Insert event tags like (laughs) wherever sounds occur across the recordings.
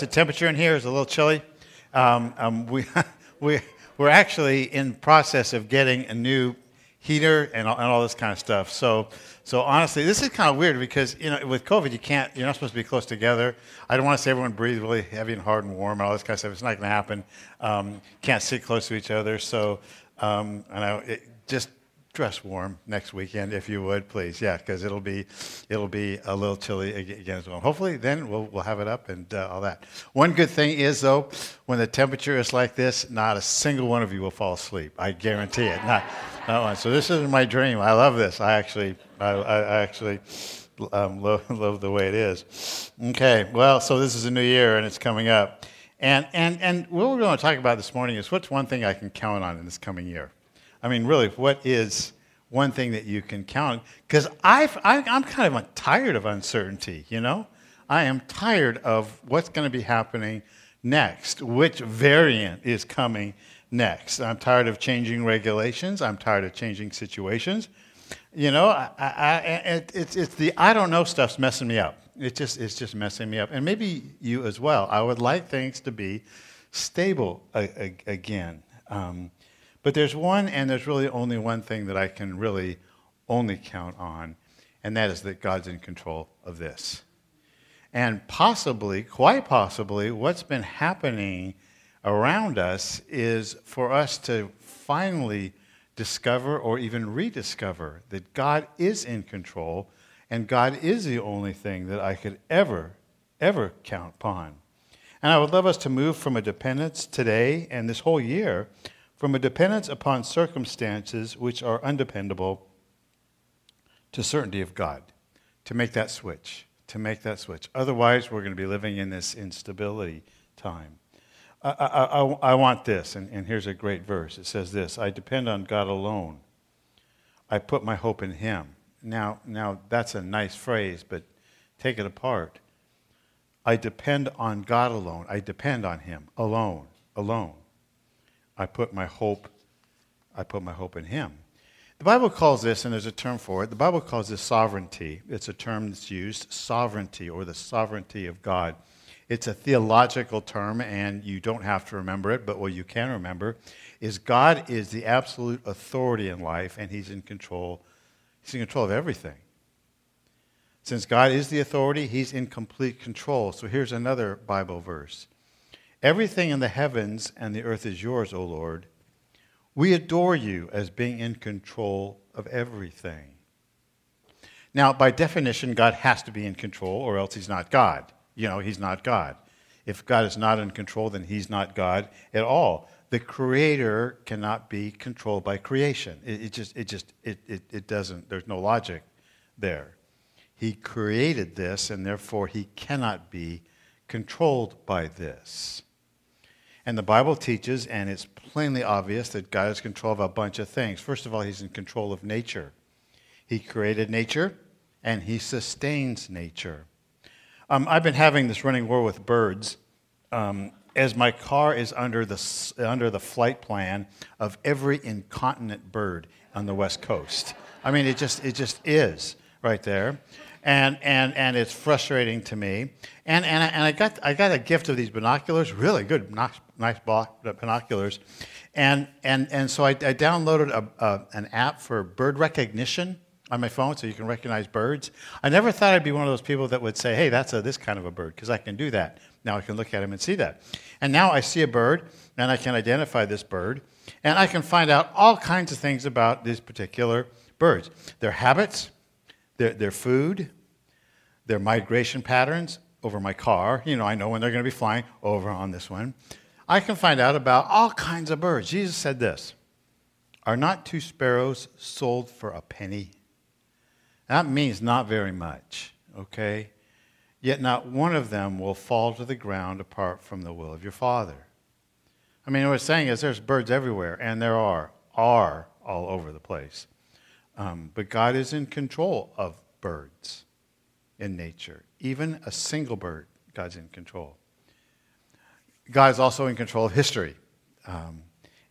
the temperature in here is a little chilly. Um, um, we, (laughs) we, we're actually in process of getting a new heater and all, and all this kind of stuff. So, so honestly, this is kind of weird because you know with COVID you can't you're not supposed to be close together. I don't want to say everyone breathes really heavy and hard and warm and all this kind of stuff. It's not going to happen. Um, can't sit close to each other. So, um, and I it, just dress warm next weekend if you would please. Yeah because it'll be it'll be a little chilly again as well. Hopefully then we'll, we'll have it up and uh, all that. One good thing is though when the temperature is like this not a single one of you will fall asleep. I guarantee it. Not, not one. So this isn't my dream. I love this. I actually i, I actually um, love, (laughs) love the way it is. Okay well so this is a new year and it's coming up. And and and what we're going to talk about this morning is what's one thing i can count on in this coming year I mean, really, what is one thing that you can count? Because I'm kind of tired of uncertainty, you know? I am tired of what's going to be happening next, which variant is coming next. I'm tired of changing regulations, I'm tired of changing situations. You know, I, I, it, it's, it's the I don't know stuff's messing me up. It just, it's just messing me up. And maybe you as well. I would like things to be stable a, a, again. Um, but there's one, and there's really only one thing that I can really only count on, and that is that God's in control of this. And possibly, quite possibly, what's been happening around us is for us to finally discover or even rediscover that God is in control and God is the only thing that I could ever, ever count upon. And I would love us to move from a dependence today and this whole year from a dependence upon circumstances which are undependable to certainty of God, to make that switch, to make that switch. Otherwise, we're going to be living in this instability time. I, I, I, I want this, and, and here's a great verse. It says this I depend on God alone. I put my hope in Him. Now, now that's a nice phrase, but take it apart. I depend on God alone. I depend on Him alone, alone. I put my hope, I put my hope in him. The Bible calls this, and there's a term for it, the Bible calls this sovereignty. It's a term that's used, sovereignty, or the sovereignty of God. It's a theological term, and you don't have to remember it, but what you can remember is God is the absolute authority in life, and He's in control. He's in control of everything. Since God is the authority, He's in complete control. So here's another Bible verse Everything in the heavens and the earth is yours, O Lord. We adore you as being in control of everything. Now, by definition, God has to be in control, or else he's not God. You know, he's not God. If God is not in control, then he's not God at all. The creator cannot be controlled by creation. It, it just, it just, it, it, it doesn't, there's no logic there. He created this, and therefore he cannot be controlled by this. And the Bible teaches, and it's plainly obvious, that God is in control of a bunch of things. First of all, He's in control of nature. He created nature, and He sustains nature. Um, I've been having this running war with birds um, as my car is under the, under the flight plan of every incontinent bird on the West Coast. I mean, it just, it just is right there and, and, and it's frustrating to me. And, and, I, and I, got, I got a gift of these binoculars, really good, nice, binoculars. And, and, and so I, I downloaded a, a, an app for bird recognition on my phone so you can recognize birds. I never thought I'd be one of those people that would say, hey, that's a, this kind of a bird, because I can do that. Now I can look at him and see that. And now I see a bird, and I can identify this bird, and I can find out all kinds of things about these particular birds their habits, their, their food, their migration patterns over my car. You know, I know when they're going to be flying over on this one. I can find out about all kinds of birds. Jesus said this Are not two sparrows sold for a penny? That means not very much, okay? Yet not one of them will fall to the ground apart from the will of your Father. I mean, what it's saying is there's birds everywhere, and there are, are all over the place. Um, but God is in control of birds in nature. Even a single bird, God's in control. God is also in control of history. Um,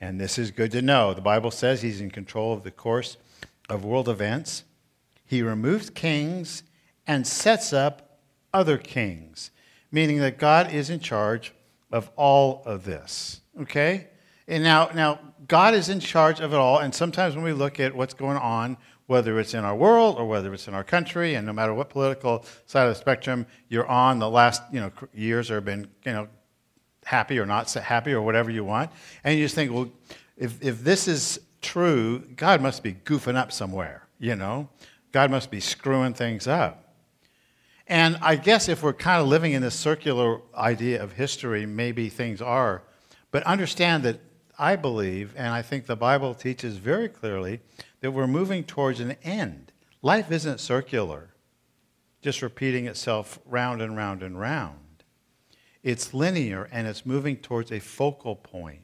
and this is good to know. The Bible says he's in control of the course of world events. He removes kings and sets up other kings, meaning that God is in charge of all of this. Okay? And now, now God is in charge of it all, and sometimes when we look at what's going on, whether it's in our world or whether it's in our country, and no matter what political side of the spectrum you're on, the last you know years have been you know happy or not happy or whatever you want, and you just think, well, if if this is true, God must be goofing up somewhere, you know, God must be screwing things up. And I guess if we're kind of living in this circular idea of history, maybe things are. But understand that I believe, and I think the Bible teaches very clearly, that we're moving towards an end. Life isn't circular, just repeating itself round and round and round. It's linear and it's moving towards a focal point.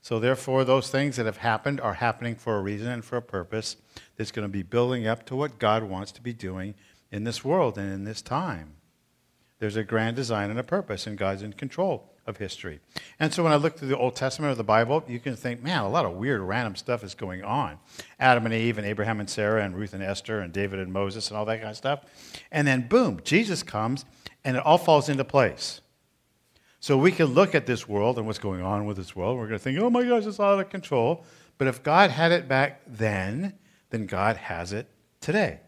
So, therefore, those things that have happened are happening for a reason and for a purpose that's going to be building up to what God wants to be doing in this world and in this time. There's a grand design and a purpose, and God's in control of history. And so when I look through the Old Testament of the Bible, you can think, man, a lot of weird, random stuff is going on. Adam and Eve, and Abraham and Sarah, and Ruth and Esther, and David and Moses, and all that kind of stuff. And then, boom, Jesus comes, and it all falls into place. So we can look at this world and what's going on with this world. We're going to think, oh my gosh, it's out of control. But if God had it back then, then God has it today.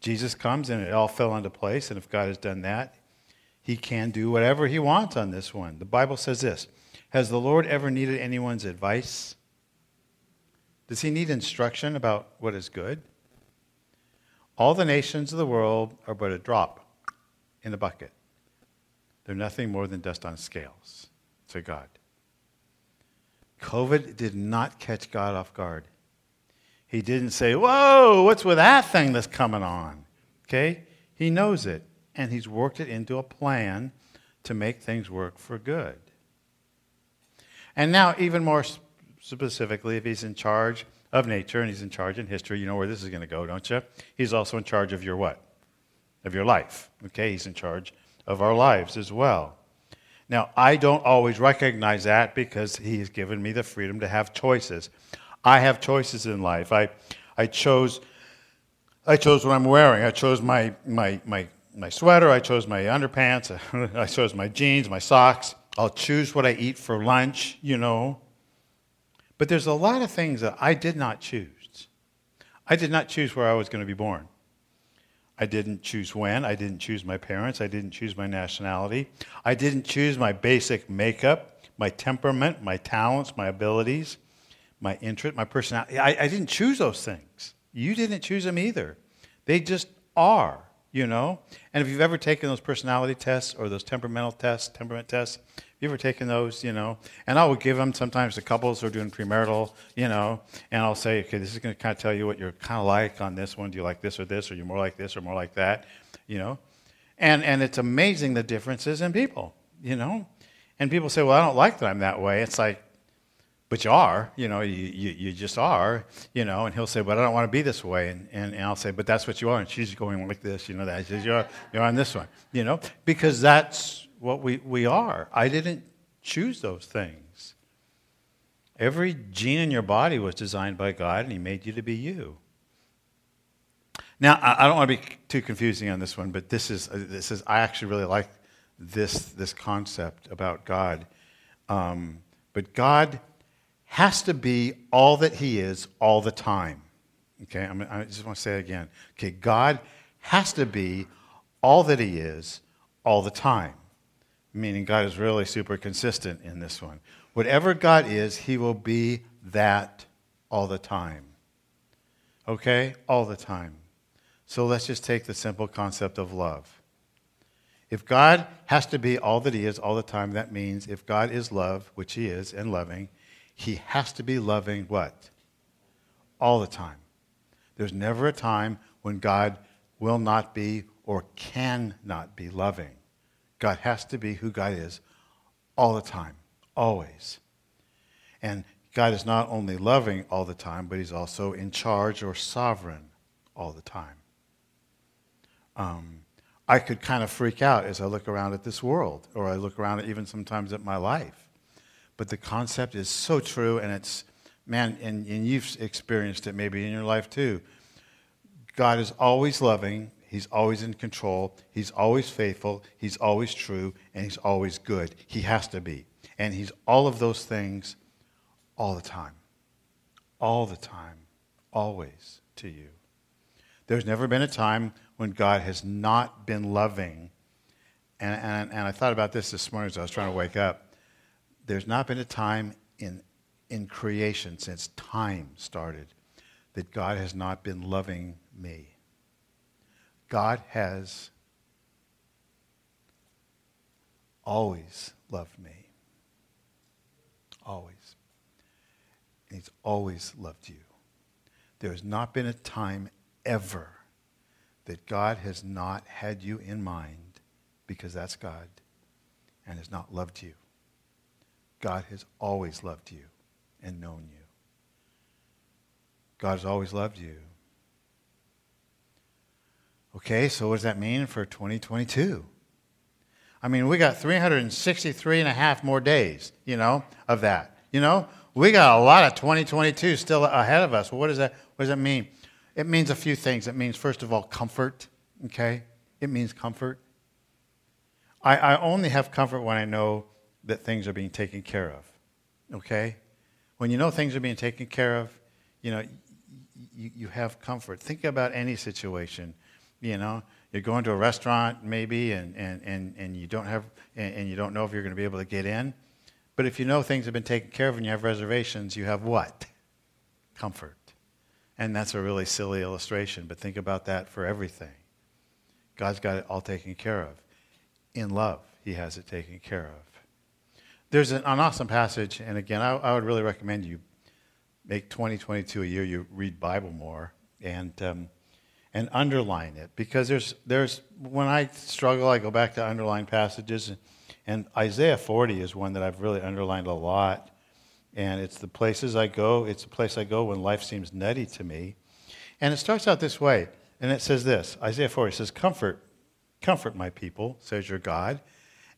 Jesus comes and it all fell into place. And if God has done that, he can do whatever he wants on this one. The Bible says this Has the Lord ever needed anyone's advice? Does he need instruction about what is good? All the nations of the world are but a drop in the bucket. They're nothing more than dust on scales to God. COVID did not catch God off guard. He didn't say, Whoa, what's with that thing that's coming on? Okay? He knows it, and he's worked it into a plan to make things work for good. And now, even more specifically, if he's in charge of nature and he's in charge in history, you know where this is going to go, don't you? He's also in charge of your what? Of your life. Okay? He's in charge of our lives as well. Now, I don't always recognize that because he has given me the freedom to have choices. I have choices in life. I, I chose I chose what I'm wearing. I chose my, my, my, my sweater. I chose my underpants. (laughs) I chose my jeans, my socks. I'll choose what I eat for lunch, you know. But there's a lot of things that I did not choose. I did not choose where I was going to be born. I didn't choose when. I didn't choose my parents. I didn't choose my nationality. I didn't choose my basic makeup, my temperament, my talents, my abilities my interest, my personality. I, I didn't choose those things. You didn't choose them either. They just are, you know? And if you've ever taken those personality tests or those temperamental tests, temperament tests, if you've ever taken those, you know? And I will give them sometimes to couples who are doing premarital, you know, and I'll say, okay, this is going to kind of tell you what you're kind of like on this one. Do you like this or this, or you're more like this or more like that, you know? And, and it's amazing the differences in people, you know? And people say, well, I don't like that I'm that way. It's like, but you are, you know, you, you, you, just are, you know, and he'll say, but I don't want to be this way. And, and, and I'll say, but that's what you are. And she's going like this, you know, that. She says, you're, you're on this one, you know, because that's what we, we are. I didn't choose those things. Every gene in your body was designed by God, and He made you to be you. Now, I, I don't want to be too confusing on this one, but this is, this is I actually really like this, this concept about God. Um, but God has to be all that he is all the time. Okay, I'm, i just want to say it again. Okay, God has to be all that he is all the time, meaning God is really super consistent in this one. Whatever God is, he will be that all the time. Okay? All the time. So let's just take the simple concept of love. If God has to be all that he is all the time, that means if God is love, which he is, and loving, he has to be loving what? All the time. There's never a time when God will not be or cannot be loving. God has to be who God is all the time, always. And God is not only loving all the time, but He's also in charge or sovereign all the time. Um, I could kind of freak out as I look around at this world, or I look around even sometimes at my life but the concept is so true, and it's, man, and, and you've experienced it maybe in your life too. God is always loving, He's always in control. He's always faithful. He's always true. And he's always good. He has to be. And he's all of those things all the time. All the time. Always to you. There's never been a time when God has not been loving. And, and, and I thought about this this morning as I was trying to wake up. There's not been a time in, in creation since time started that God has not been loving me. God has always loved me. Always. And He's always loved you. There has not been a time ever that God has not had you in mind because that's God and has not loved you. God has always loved you and known you. God has always loved you. Okay, so what does that mean for 2022? I mean, we got 363 and a half more days, you know, of that. You know, we got a lot of 2022 still ahead of us. Well, what does that, what does that mean? It means a few things. It means, first of all, comfort, okay? It means comfort. I, I only have comfort when I know that things are being taken care of, okay? When you know things are being taken care of, you know, you, you have comfort. Think about any situation. You know, you're going to a restaurant maybe, and, and, and, and you don't have, and, and you don't know if you're going to be able to get in. But if you know things have been taken care of and you have reservations, you have what? Comfort. And that's a really silly illustration, but think about that for everything. God's got it all taken care of. In love, He has it taken care of. There's an, an awesome passage, and again, I, I, would really recommend you make 2022 a year you read Bible more and, um, and underline it. Because there's, there's, when I struggle, I go back to underline passages, and, and Isaiah 40 is one that I've really underlined a lot and it's the places I go. It's the place I go when life seems nutty to me. And it starts out this way, and it says this Isaiah 40 says, Comfort, comfort my people, says your God.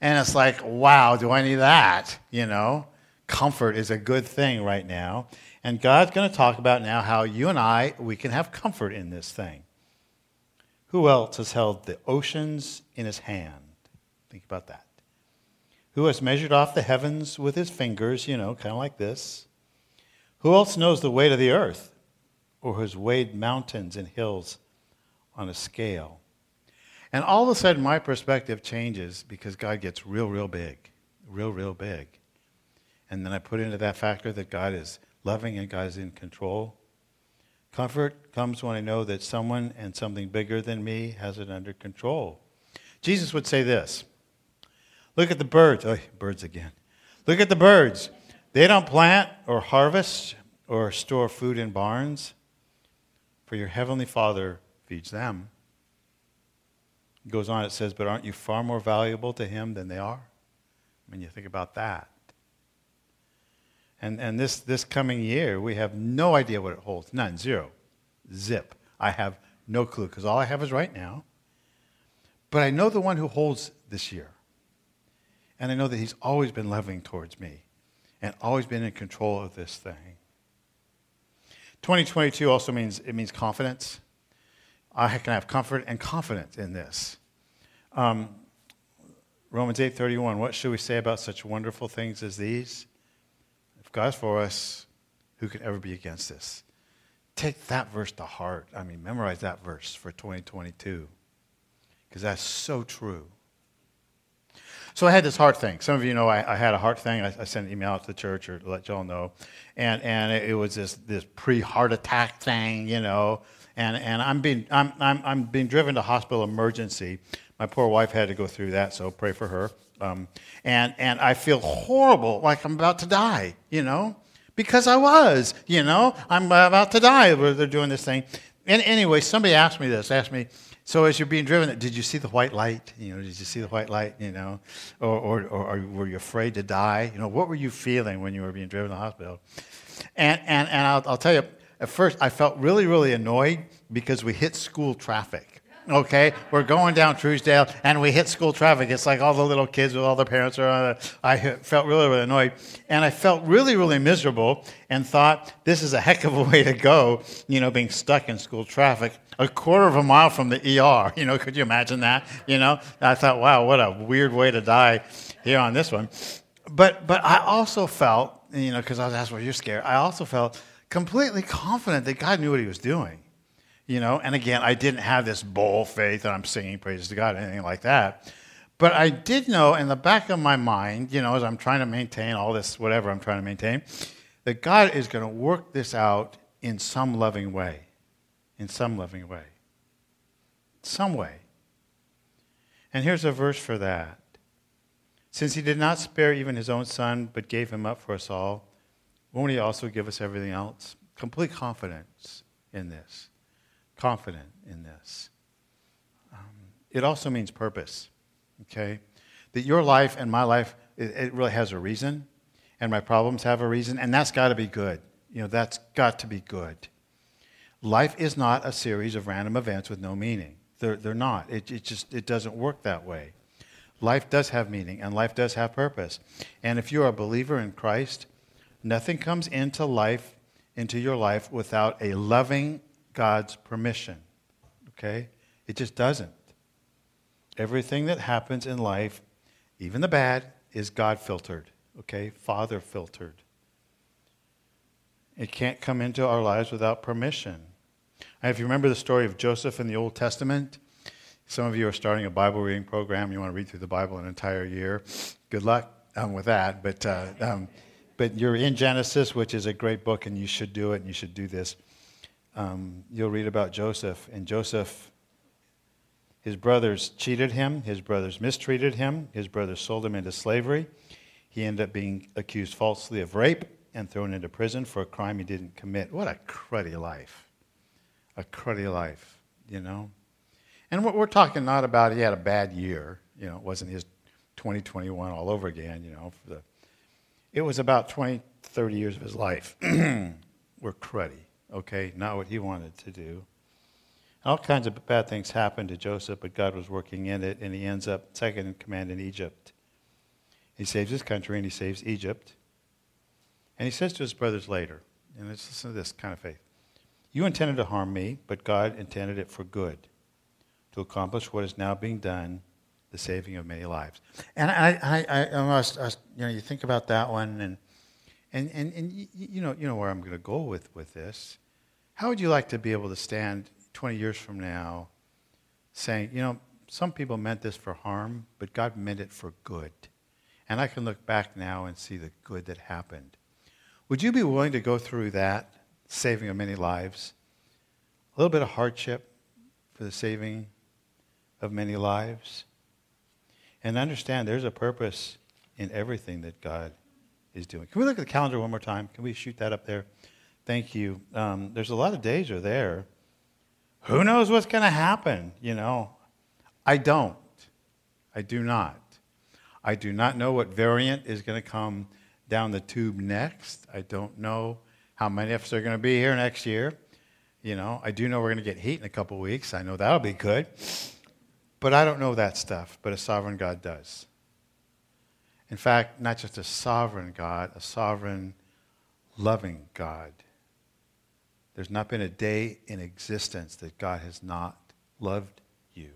And it's like, wow, do I need that? You know, comfort is a good thing right now. And God's going to talk about now how you and I, we can have comfort in this thing. Who else has held the oceans in his hand? Think about that who has measured off the heavens with his fingers, you know, kind of like this? Who else knows the weight of the earth, or has weighed mountains and hills on a scale? And all of a sudden, my perspective changes because God gets real, real big, real, real big. And then I put into that factor that God is loving and God is in control. Comfort comes when I know that someone and something bigger than me has it under control. Jesus would say this Look at the birds. Oh, birds again. Look at the birds. They don't plant or harvest or store food in barns, for your heavenly Father feeds them. It goes on, it says, But aren't you far more valuable to Him than they are? When you think about that. And, and this, this coming year, we have no idea what it holds. None, zero, zip. I have no clue because all I have is right now. But I know the one who holds this year. And I know that He's always been loving towards me and always been in control of this thing. 2022 also means it means confidence. I can have comfort and confidence in this. Um, Romans 8:31 What should we say about such wonderful things as these? If God's for us, who can ever be against us? Take that verse to heart. I mean, memorize that verse for 2022 because that's so true. So I had this heart thing. Some of you know I, I had a heart thing. I, I, sent an email out to the church or to let y'all know. And, and it, it was this, this pre heart attack thing, you know. And, and I'm, being, I'm, I'm, I'm being driven to hospital emergency. My poor wife had to go through that, so pray for her. Um, and, and I feel horrible, like I'm about to die, you know, because I was, you know, I'm about to die. They're doing this thing. And anyway, somebody asked me this, asked me, so as you're being driven, did you see the white light? You know, did you see the white light? You know, or, or, or were you afraid to die? You know, what were you feeling when you were being driven to the hospital? And, and, and I'll, I'll tell you, at first I felt really, really annoyed because we hit school traffic. Okay, we're going down Truesdale and we hit school traffic. It's like all the little kids with all their parents are on it. I felt really, really annoyed. And I felt really, really miserable and thought, this is a heck of a way to go, you know, being stuck in school traffic. a quarter of a mile from the ER. (laughs) You know, could you imagine that? You know, I thought, wow, what a weird way to die here on this one. But, but I also felt, you know, because I was asked, well, you're scared. I also felt completely confident that God knew what he was doing. You know, and again, I didn't have this bold faith that I'm singing praises to God, anything like that. But I did know in the back of my mind, you know, as I'm trying to maintain all this, whatever I'm trying to maintain, that God is going to work this out in some loving way. In some loving way. Some way. And here's a verse for that. Since he did not spare even his own son, but gave him up for us all, won't he also give us everything else? Complete confidence in this. Confident in this. Um, it also means purpose okay? That your life and my life, it, it really has a reason, and my problems have a reason, and that's got to be good. You know, that's got to be good. Life is not a series of random events with no meaning. They're, they're not. It, it just it doesn't work that way. Life does have meaning, and life does have purpose. And if you're a believer in Christ, nothing comes into life, into your life, without a loving God's permission. Okay? It just doesn't. Everything that happens in life, even the bad, is God filtered, okay? Father filtered. It can't come into our lives without permission. And if you remember the story of Joseph in the Old Testament, some of you are starting a Bible reading program. You want to read through the Bible an entire year. Good luck um, with that. But, uh, um, but you're in Genesis, which is a great book, and you should do it, and you should do this. Um, you'll read about Joseph, and Joseph his brothers cheated him, his brothers mistreated him, his brothers sold him into slavery. He ended up being accused falsely of rape and thrown into prison for a crime he didn't commit. What a cruddy life. A cruddy life, you know? And what we're talking not about he had a bad year, you know, it wasn't his 2021 all over again, you know. The, it was about 20, 30 years of his life (clears throat) were cruddy, okay? Not what he wanted to do. All kinds of bad things happened to Joseph, but God was working in it, and he ends up second in command in Egypt. He saves his country and he saves Egypt. And he says to his brothers later, and let's listen to this kind of faith You intended to harm me, but God intended it for good, to accomplish what is now being done, the saving of many lives. And I, I, I, I, you know, you think about that one, and, and, and, and you, you, know, you know where I'm going to go with, with this. How would you like to be able to stand 20 years from now saying, you know, some people meant this for harm, but God meant it for good. And I can look back now and see the good that happened. Would you be willing to go through that, saving of many lives? A little bit of hardship for the saving of many lives? And understand there's a purpose in everything that God is doing. Can we look at the calendar one more time? Can we shoot that up there? Thank you. Um, there's a lot of days are there who knows what's going to happen, you know? I don't. I do not. I do not know what variant is going to come down the tube next. I don't know how many of us are going to be here next year. You know, I do know we're going to get heat in a couple weeks. I know that'll be good. But I don't know that stuff, but a sovereign God does. In fact, not just a sovereign God, a sovereign, loving God. There's not been a day in existence that God has not loved you.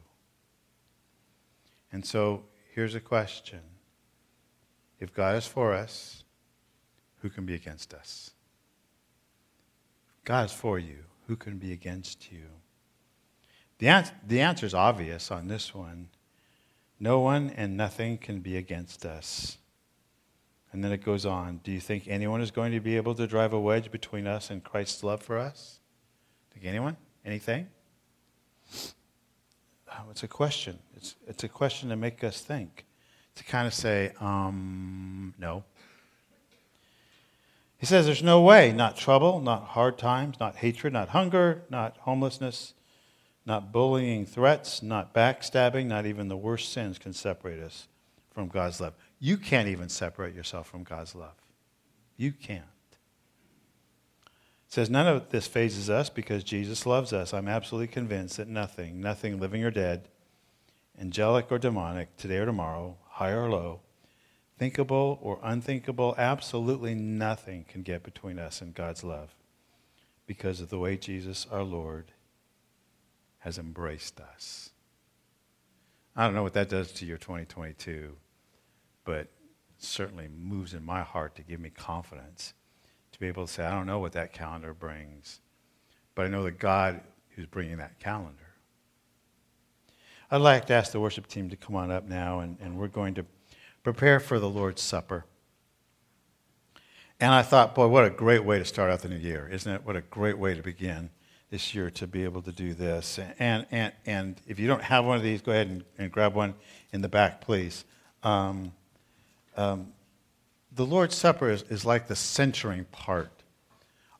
And so here's a question If God is for us, who can be against us? God is for you, who can be against you? The, the answer is obvious on this one. No one and nothing can be against us. And then it goes on. Do you think anyone is going to be able to drive a wedge between us and Christ's love for us? Think anyone? Anything? Oh, it's a question. It's, it's a question to make us think. To kind of say, um, no. He says there's no way, not trouble, not hard times, not hatred, not hunger, not homelessness, not bullying threats, not backstabbing, not even the worst sins can separate us from God's love. You can't even separate yourself from God's love. You can't. It says, None of this fazes us because Jesus loves us. I'm absolutely convinced that nothing, nothing living or dead, angelic or demonic, today or tomorrow, high or low, thinkable or unthinkable, absolutely nothing can get between us and God's love because of the way Jesus, our Lord, has embraced us. I don't know what that does to your 2022, but certainly moves in my heart to give me confidence to be able to say, I don't know what that calendar brings, but I know that God who's bringing that calendar. I'd like to ask the worship team to come on up now, and, and we're going to prepare for the Lord's Supper. And I thought, boy, what a great way to start out the new year, isn't it? What a great way to begin this year to be able to do this. And, and, and if you don't have one of these, go ahead and, and grab one in the back, please. Um, um, the Lord's Supper is, is like the centering part,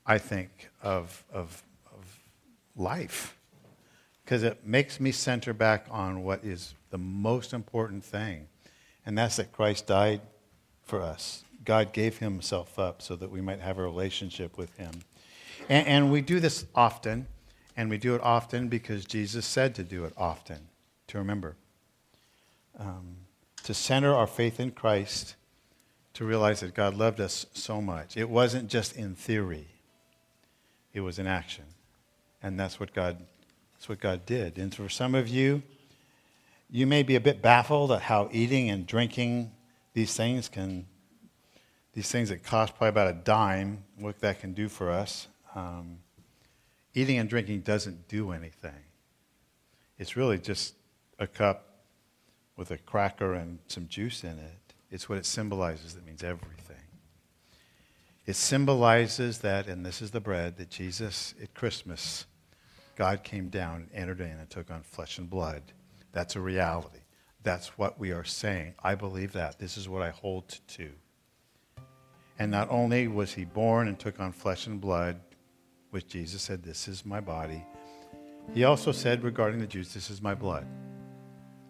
I think, of, of, of life. Because it makes me center back on what is the most important thing, and that's that Christ died for us. God gave himself up so that we might have a relationship with him. And, and, we do this often, and we do it often because Jesus said to do it often, to remember. Um, to center our faith in Christ, to realize that God loved us so much. It wasn't just in theory, it was in action. And that's what God, that's what God did. And for some of you, you may be a bit baffled at how eating and drinking these things can, these things that cost probably about a dime, what that can do for us. Um, eating and drinking doesn't do anything. It's really just a cup with a cracker and some juice in it. It's what it symbolizes that means everything. It symbolizes that, and this is the bread, that Jesus at Christmas, God came down, and entered in, and took on flesh and blood that's a reality. That's what we are saying. I believe that. This is what I hold to. And not only was he born and took on flesh and blood, which Jesus said, This is my body, he also said regarding the Jews, This is my blood.